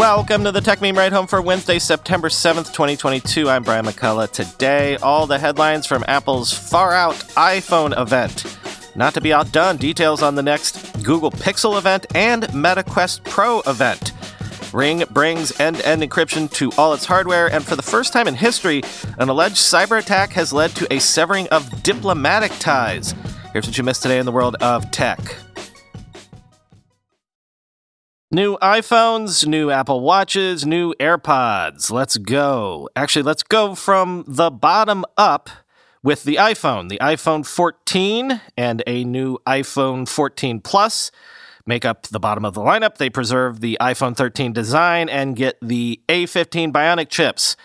Welcome to the Techmeme Ride Home for Wednesday, September 7th, 2022. I'm Brian McCullough. Today, all the headlines from Apple's far out iPhone event. Not to be outdone, details on the next Google Pixel event and MetaQuest Pro event. Ring brings end to end encryption to all its hardware, and for the first time in history, an alleged cyber attack has led to a severing of diplomatic ties. Here's what you missed today in the world of tech. New iPhones, new Apple Watches, new AirPods. Let's go. Actually, let's go from the bottom up with the iPhone. The iPhone 14 and a new iPhone 14 Plus make up the bottom of the lineup. They preserve the iPhone 13 design and get the A15 Bionic chips.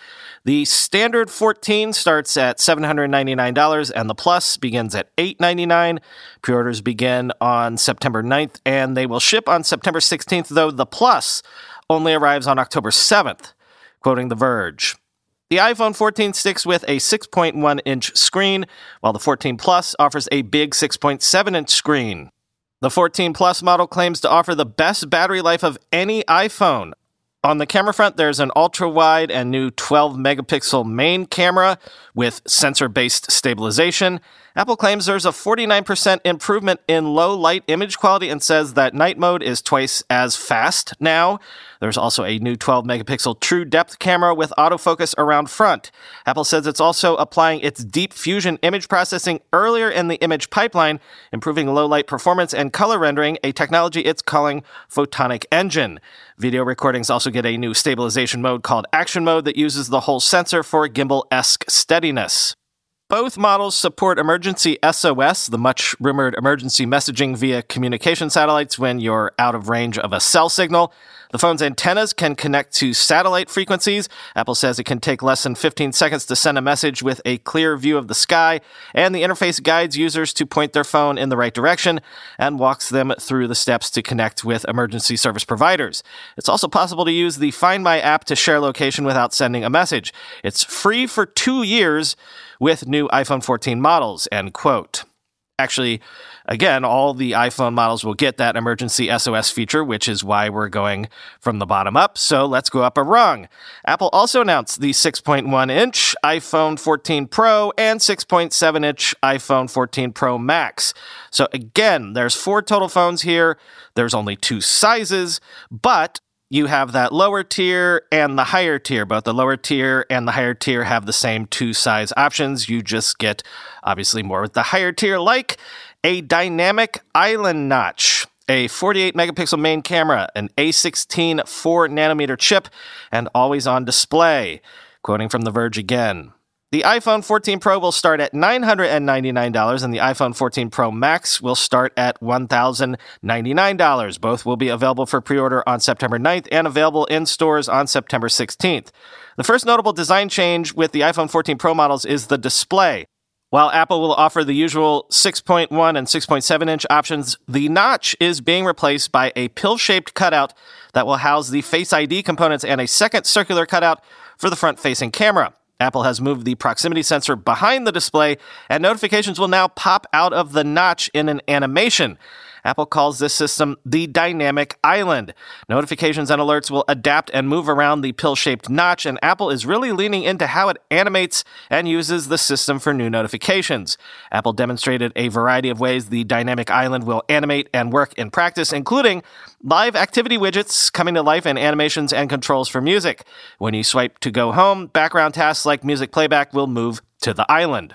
The standard 14 starts at $799 and the Plus begins at $899. Pre-orders begin on September 9th and they will ship on September 16th, though the Plus only arrives on October 7th, quoting The Verge. The iPhone 14 sticks with a 6.1 inch screen, while the 14 Plus offers a big 6.7 inch screen. The 14 Plus model claims to offer the best battery life of any iPhone, on the camera front, there's an ultra wide and new 12 megapixel main camera with sensor based stabilization. Apple claims there's a 49% improvement in low light image quality and says that night mode is twice as fast now. There's also a new 12 megapixel true depth camera with autofocus around front. Apple says it's also applying its deep fusion image processing earlier in the image pipeline, improving low light performance and color rendering, a technology it's calling Photonic Engine. Video recordings also get a new stabilization mode called Action Mode that uses the whole sensor for gimbal esque steadiness. Both models support emergency SOS, the much rumored emergency messaging via communication satellites when you're out of range of a cell signal. The phone's antennas can connect to satellite frequencies. Apple says it can take less than 15 seconds to send a message with a clear view of the sky, and the interface guides users to point their phone in the right direction and walks them through the steps to connect with emergency service providers. It's also possible to use the Find My app to share location without sending a message. It's free for two years with new iPhone 14 models, end quote. Actually, again, all the iPhone models will get that emergency SOS feature, which is why we're going from the bottom up. So let's go up a rung. Apple also announced the 6.1 inch iPhone 14 Pro and 6.7 inch iPhone 14 Pro Max. So again, there's four total phones here. There's only two sizes, but you have that lower tier and the higher tier. Both the lower tier and the higher tier have the same two size options. You just get obviously more with the higher tier, like a dynamic island notch, a 48 megapixel main camera, an A16 4 nanometer chip, and always on display. Quoting from The Verge again. The iPhone 14 Pro will start at $999 and the iPhone 14 Pro Max will start at $1,099. Both will be available for pre-order on September 9th and available in stores on September 16th. The first notable design change with the iPhone 14 Pro models is the display. While Apple will offer the usual 6.1 and 6.7 inch options, the notch is being replaced by a pill shaped cutout that will house the Face ID components and a second circular cutout for the front facing camera. Apple has moved the proximity sensor behind the display, and notifications will now pop out of the notch in an animation. Apple calls this system the dynamic island. Notifications and alerts will adapt and move around the pill shaped notch, and Apple is really leaning into how it animates and uses the system for new notifications. Apple demonstrated a variety of ways the dynamic island will animate and work in practice, including live activity widgets coming to life and animations and controls for music. When you swipe to go home, background tasks like music playback will move to the island.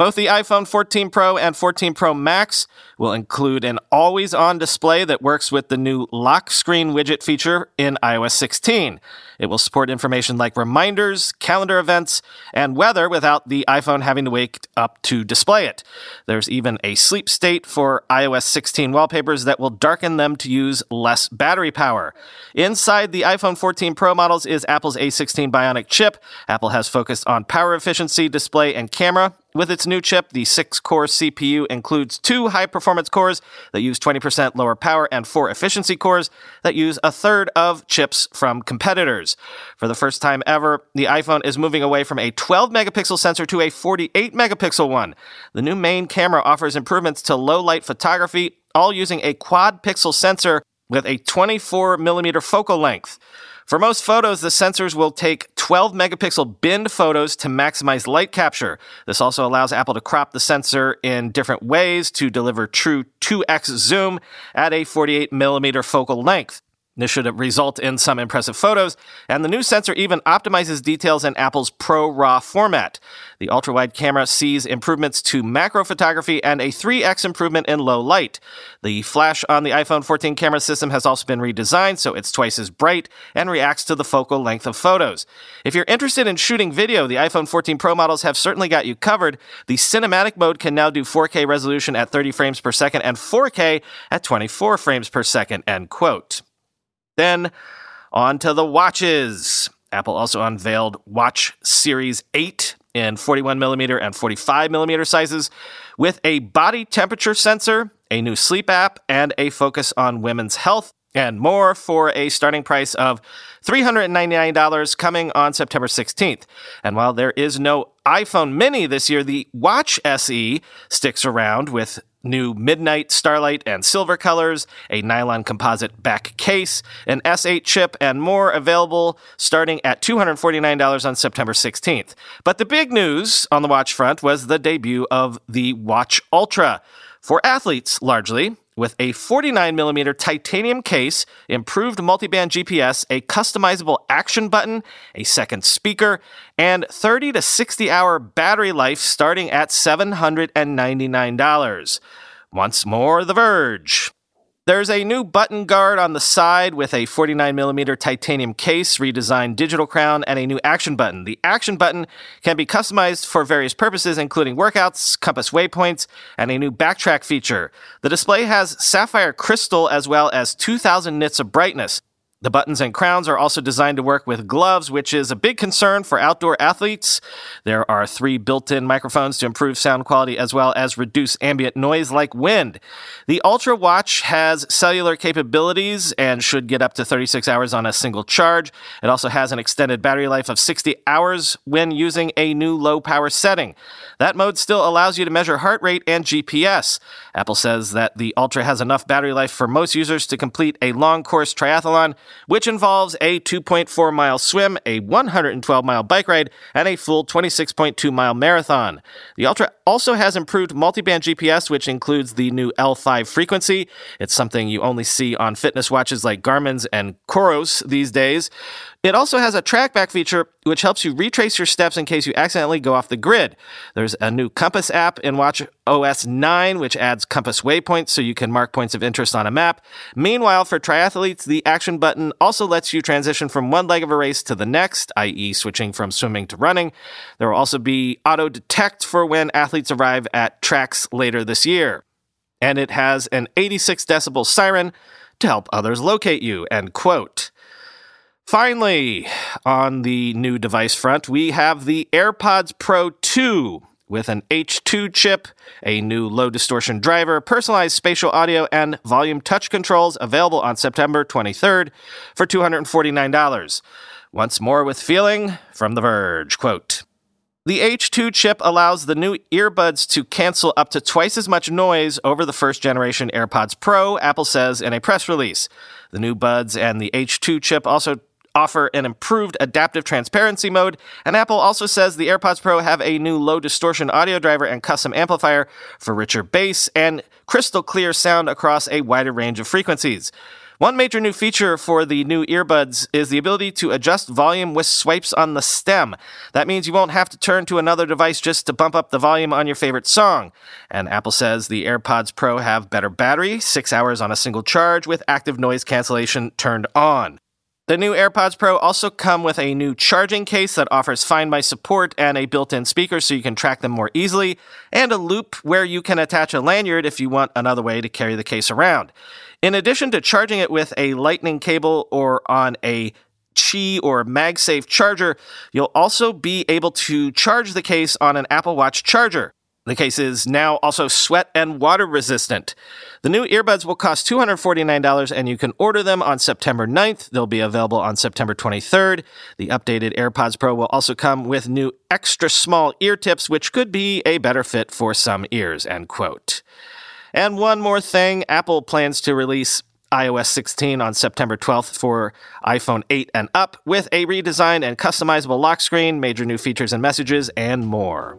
Both the iPhone 14 Pro and 14 Pro Max will include an always on display that works with the new lock screen widget feature in iOS 16. It will support information like reminders, calendar events, and weather without the iPhone having to wake up to display it. There's even a sleep state for iOS 16 wallpapers that will darken them to use less battery power. Inside the iPhone 14 Pro models is Apple's A16 Bionic chip. Apple has focused on power efficiency, display, and camera. With its new chip, the six core CPU includes two high performance cores that use 20% lower power and four efficiency cores that use a third of chips from competitors. For the first time ever, the iPhone is moving away from a 12 megapixel sensor to a 48 megapixel one. The new main camera offers improvements to low light photography, all using a quad pixel sensor with a 24 millimeter focal length. For most photos, the sensors will take 12 megapixel binned photos to maximize light capture. This also allows Apple to crop the sensor in different ways to deliver true 2x zoom at a 48 millimeter focal length. This should result in some impressive photos, and the new sensor even optimizes details in Apple's Pro RAW format. The ultra wide camera sees improvements to macro photography and a 3x improvement in low light. The flash on the iPhone 14 camera system has also been redesigned so it's twice as bright and reacts to the focal length of photos. If you're interested in shooting video, the iPhone 14 Pro models have certainly got you covered. The cinematic mode can now do 4K resolution at 30 frames per second and 4K at 24 frames per second, end quote. Then on to the watches. Apple also unveiled Watch Series 8 in 41 millimeter and 45 millimeter sizes with a body temperature sensor, a new sleep app, and a focus on women's health and more for a starting price of $399 coming on September 16th. And while there is no iPhone mini this year, the Watch SE sticks around with new midnight, starlight, and silver colors, a nylon composite back case, an S8 chip, and more available starting at $249 on September 16th. But the big news on the watch front was the debut of the Watch Ultra. For athletes, largely, with a 49mm titanium case, improved multiband GPS, a customizable action button, a second speaker, and 30 to 60 hour battery life starting at $799. Once more, The Verge. There's a new button guard on the side with a 49mm titanium case, redesigned digital crown, and a new action button. The action button can be customized for various purposes, including workouts, compass waypoints, and a new backtrack feature. The display has sapphire crystal as well as 2000 nits of brightness. The buttons and crowns are also designed to work with gloves, which is a big concern for outdoor athletes. There are three built in microphones to improve sound quality as well as reduce ambient noise like wind. The Ultra Watch has cellular capabilities and should get up to 36 hours on a single charge. It also has an extended battery life of 60 hours when using a new low power setting. That mode still allows you to measure heart rate and GPS. Apple says that the Ultra has enough battery life for most users to complete a long course triathlon which involves a 2.4 mile swim, a 112 mile bike ride, and a full 26.2 mile marathon. The Ultra also has improved multiband GPS, which includes the new L5 frequency. It's something you only see on fitness watches like Garmin's and Coros these days. It also has a trackback feature which helps you retrace your steps in case you accidentally go off the grid. There's a new compass app in Watch OS 9 which adds compass waypoints so you can mark points of interest on a map. Meanwhile, for triathletes, the action button also lets you transition from one leg of a race to the next, i.e., switching from swimming to running. There will also be auto detect for when athletes arrive at tracks later this year. And it has an 86 decibel siren to help others locate you, end quote. Finally, on the new device front, we have the AirPods Pro 2 with an H2 chip, a new low distortion driver, personalized spatial audio, and volume touch controls available on September 23rd for $249. Once more with feeling from The Verge, quote, the H2 chip allows the new earbuds to cancel up to twice as much noise over the first generation AirPods Pro, Apple says in a press release. The new buds and the H2 chip also offer an improved adaptive transparency mode, and Apple also says the AirPods Pro have a new low distortion audio driver and custom amplifier for richer bass and crystal clear sound across a wider range of frequencies. One major new feature for the new earbuds is the ability to adjust volume with swipes on the stem. That means you won't have to turn to another device just to bump up the volume on your favorite song. And Apple says the AirPods Pro have better battery, six hours on a single charge with active noise cancellation turned on. The new AirPods Pro also come with a new charging case that offers Find My support and a built-in speaker so you can track them more easily, and a loop where you can attach a lanyard if you want another way to carry the case around. In addition to charging it with a lightning cable or on a Qi or MagSafe charger, you'll also be able to charge the case on an Apple Watch charger. The case is now also sweat and water resistant. The new earbuds will cost $249 and you can order them on September 9th. They'll be available on September 23rd. The updated AirPods Pro will also come with new extra small ear tips, which could be a better fit for some ears, end quote. And one more thing Apple plans to release iOS 16 on September 12th for iPhone 8 and up with a redesigned and customizable lock screen, major new features and messages, and more.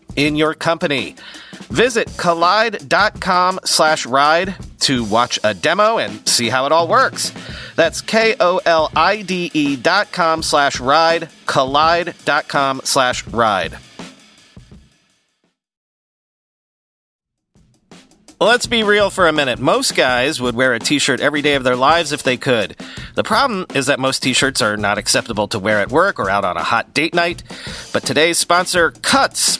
in your company. Visit kolide.com slash ride to watch a demo and see how it all works. That's K-O-L-I-D-E dot com slash ride, kolide.com slash ride. Let's be real for a minute. Most guys would wear a t-shirt every day of their lives if they could. The problem is that most t-shirts are not acceptable to wear at work or out on a hot date night. But today's sponsor, Cuts,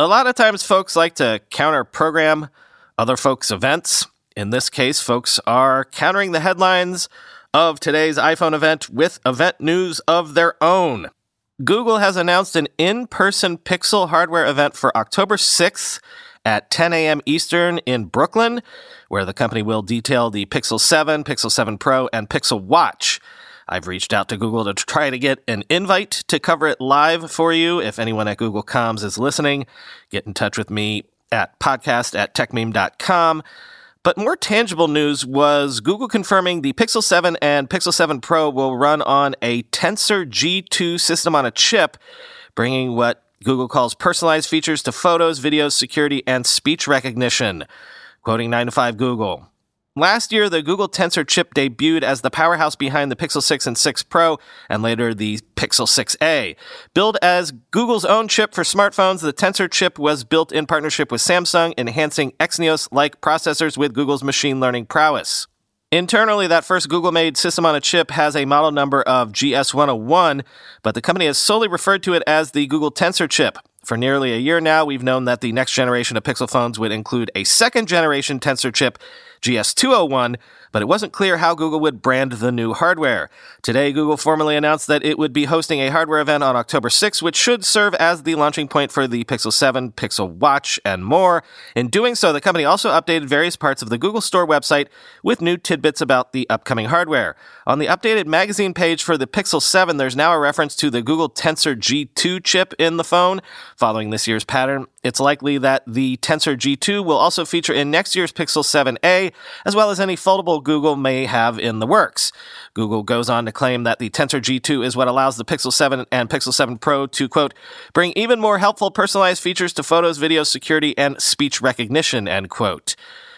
A lot of times, folks like to counter program other folks' events. In this case, folks are countering the headlines of today's iPhone event with event news of their own. Google has announced an in person Pixel hardware event for October 6th at 10 a.m. Eastern in Brooklyn, where the company will detail the Pixel 7, Pixel 7 Pro, and Pixel Watch. I've reached out to Google to try to get an invite to cover it live for you. If anyone at Google Comms is listening, get in touch with me at podcast at techmeme.com. But more tangible news was Google confirming the Pixel 7 and Pixel 7 Pro will run on a Tensor G2 system on a chip, bringing what Google calls personalized features to photos, videos, security, and speech recognition. Quoting 9 to 5 Google. Last year, the Google Tensor chip debuted as the powerhouse behind the Pixel 6 and 6 Pro, and later the Pixel 6a. Billed as Google's own chip for smartphones, the Tensor chip was built in partnership with Samsung, enhancing Exynos like processors with Google's machine learning prowess. Internally, that first Google made system on a chip has a model number of GS101, but the company has solely referred to it as the Google Tensor chip. For nearly a year now, we've known that the next generation of Pixel phones would include a second generation Tensor chip GS201, but it wasn't clear how Google would brand the new hardware. Today, Google formally announced that it would be hosting a hardware event on October 6, which should serve as the launching point for the Pixel 7, Pixel Watch, and more. In doing so, the company also updated various parts of the Google Store website with new tidbits about the upcoming hardware. On the updated magazine page for the Pixel 7, there's now a reference to the Google Tensor G2 chip in the phone. Following this year's pattern, it's likely that the Tensor G2 will also feature in next year's Pixel 7a, as well as any foldable Google may have in the works. Google goes on to claim that the Tensor G2 is what allows the Pixel 7 and Pixel 7 Pro to, quote, bring even more helpful personalized features to photos, video security, and speech recognition, end quote.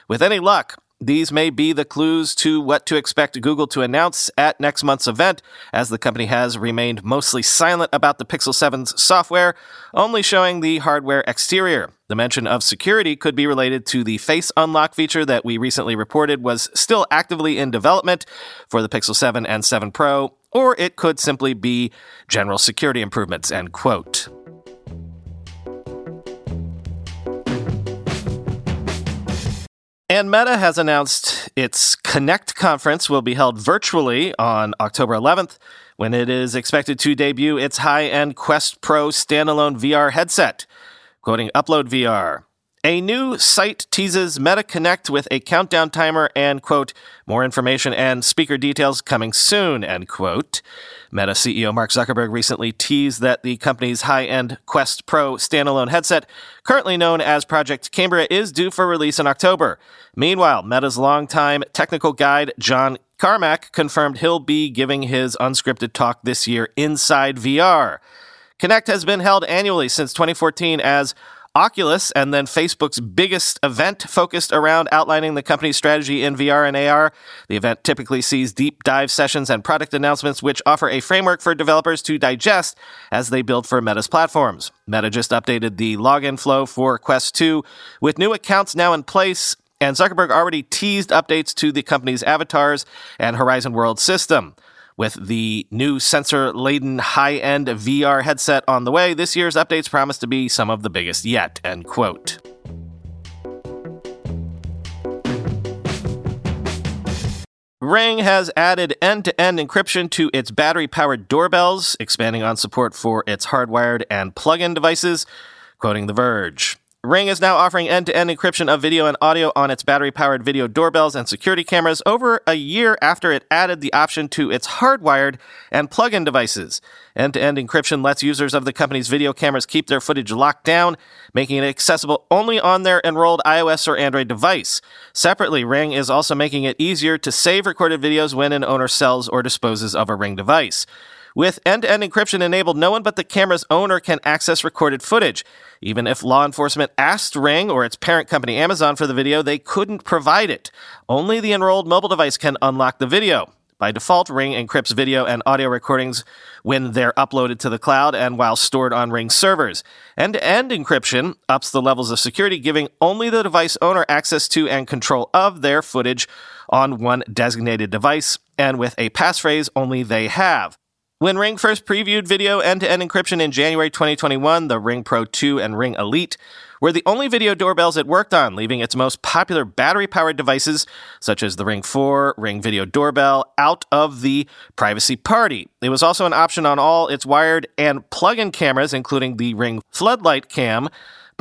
With any luck, These may be the clues to what to expect Google to announce at next month's event, as the company has remained mostly silent about the Pixel 7's software, only showing the hardware exterior. The mention of security could be related to the face unlock feature that we recently reported was still actively in development for the Pixel 7 and 7 Pro, or it could simply be general security improvements, end quote. And Meta has announced its Connect conference will be held virtually on October 11th when it is expected to debut its high end Quest Pro standalone VR headset. Quoting Upload VR. A new site teases Meta Connect with a countdown timer and, quote, more information and speaker details coming soon, end quote. Meta CEO Mark Zuckerberg recently teased that the company's high end Quest Pro standalone headset, currently known as Project Cambria, is due for release in October. Meanwhile, Meta's longtime technical guide, John Carmack, confirmed he'll be giving his unscripted talk this year inside VR. Connect has been held annually since 2014 as Oculus and then Facebook's biggest event focused around outlining the company's strategy in VR and AR. The event typically sees deep dive sessions and product announcements, which offer a framework for developers to digest as they build for Meta's platforms. Meta just updated the login flow for Quest 2 with new accounts now in place. And Zuckerberg already teased updates to the company's avatars and Horizon World system. With the new sensor laden high end VR headset on the way, this year's updates promise to be some of the biggest yet. End quote. Ring has added end to end encryption to its battery powered doorbells, expanding on support for its hardwired and plug in devices. Quoting The Verge. Ring is now offering end to end encryption of video and audio on its battery powered video doorbells and security cameras over a year after it added the option to its hardwired and plug in devices. End to end encryption lets users of the company's video cameras keep their footage locked down, making it accessible only on their enrolled iOS or Android device. Separately, Ring is also making it easier to save recorded videos when an owner sells or disposes of a Ring device. With end to end encryption enabled, no one but the camera's owner can access recorded footage. Even if law enforcement asked Ring or its parent company Amazon for the video, they couldn't provide it. Only the enrolled mobile device can unlock the video. By default, Ring encrypts video and audio recordings when they're uploaded to the cloud and while stored on Ring servers. End to end encryption ups the levels of security, giving only the device owner access to and control of their footage on one designated device, and with a passphrase only they have. When Ring first previewed video end to end encryption in January 2021, the Ring Pro 2 and Ring Elite were the only video doorbells it worked on, leaving its most popular battery powered devices, such as the Ring 4, Ring Video Doorbell, out of the privacy party. It was also an option on all its wired and plug in cameras, including the Ring Floodlight Cam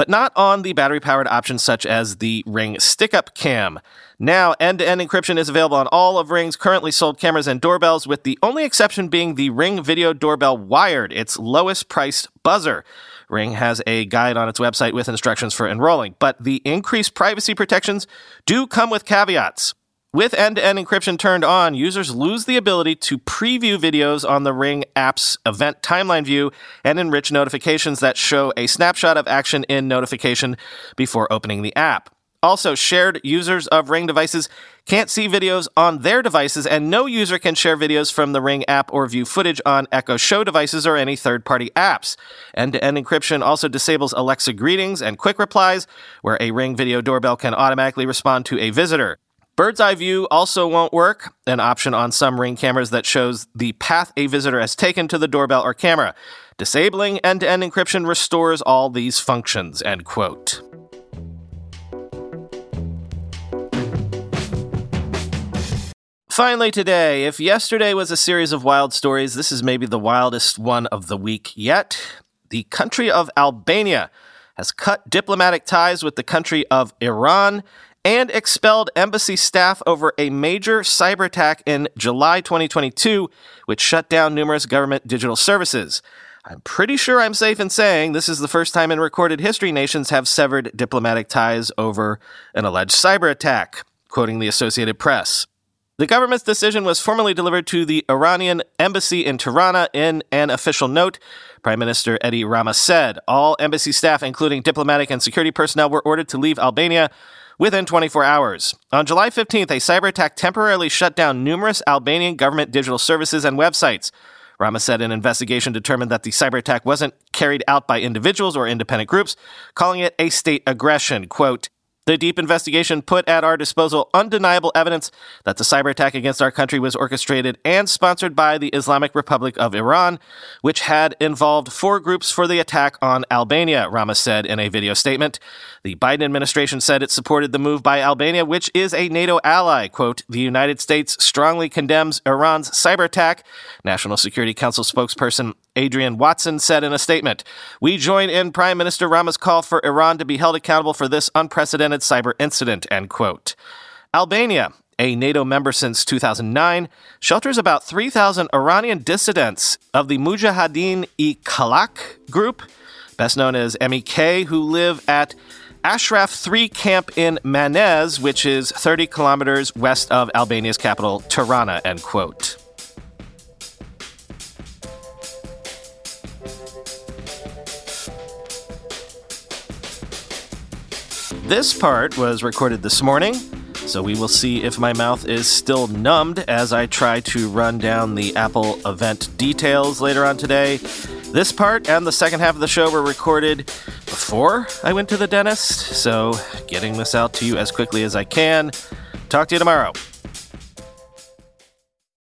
but not on the battery powered options such as the Ring Stick Up Cam. Now, end to end encryption is available on all of Ring's currently sold cameras and doorbells, with the only exception being the Ring Video Doorbell Wired, its lowest priced buzzer. Ring has a guide on its website with instructions for enrolling, but the increased privacy protections do come with caveats. With end to end encryption turned on, users lose the ability to preview videos on the Ring app's event timeline view and enrich notifications that show a snapshot of action in notification before opening the app. Also, shared users of Ring devices can't see videos on their devices, and no user can share videos from the Ring app or view footage on Echo Show devices or any third party apps. End to end encryption also disables Alexa greetings and quick replies, where a Ring video doorbell can automatically respond to a visitor. Bird's eye view also won't work, an option on some Ring cameras that shows the path a visitor has taken to the doorbell or camera. Disabling end to end encryption restores all these functions, end quote. Finally, today, if yesterday was a series of wild stories, this is maybe the wildest one of the week yet. The country of Albania has cut diplomatic ties with the country of Iran and expelled embassy staff over a major cyber attack in July 2022, which shut down numerous government digital services. I'm pretty sure I'm safe in saying this is the first time in recorded history nations have severed diplomatic ties over an alleged cyber attack, quoting the Associated Press. The government's decision was formally delivered to the Iranian embassy in Tirana in an official note. Prime Minister Edi Rama said all embassy staff, including diplomatic and security personnel, were ordered to leave Albania within 24 hours. On July 15th, a cyber attack temporarily shut down numerous Albanian government digital services and websites. Rama said an investigation determined that the cyber attack wasn't carried out by individuals or independent groups, calling it a state aggression. Quote, the deep investigation put at our disposal undeniable evidence that the cyber attack against our country was orchestrated and sponsored by the Islamic Republic of Iran, which had involved four groups for the attack on Albania, Rama said in a video statement. The Biden administration said it supported the move by Albania, which is a NATO ally. Quote, the United States strongly condemns Iran's cyber attack, National Security Council spokesperson Adrienne Watson said in a statement. We join in Prime Minister Rama's call for Iran to be held accountable for this unprecedented cyber incident, end quote. Albania, a NATO member since 2009, shelters about 3,000 Iranian dissidents of the Mujahideen e Khalaq group, best known as MEK, who live at Ashraf 3 camp in Manez, which is 30 kilometers west of Albania's capital, Tirana, end quote. This part was recorded this morning, so we will see if my mouth is still numbed as I try to run down the Apple event details later on today. This part and the second half of the show were recorded before I went to the dentist, so getting this out to you as quickly as I can. Talk to you tomorrow.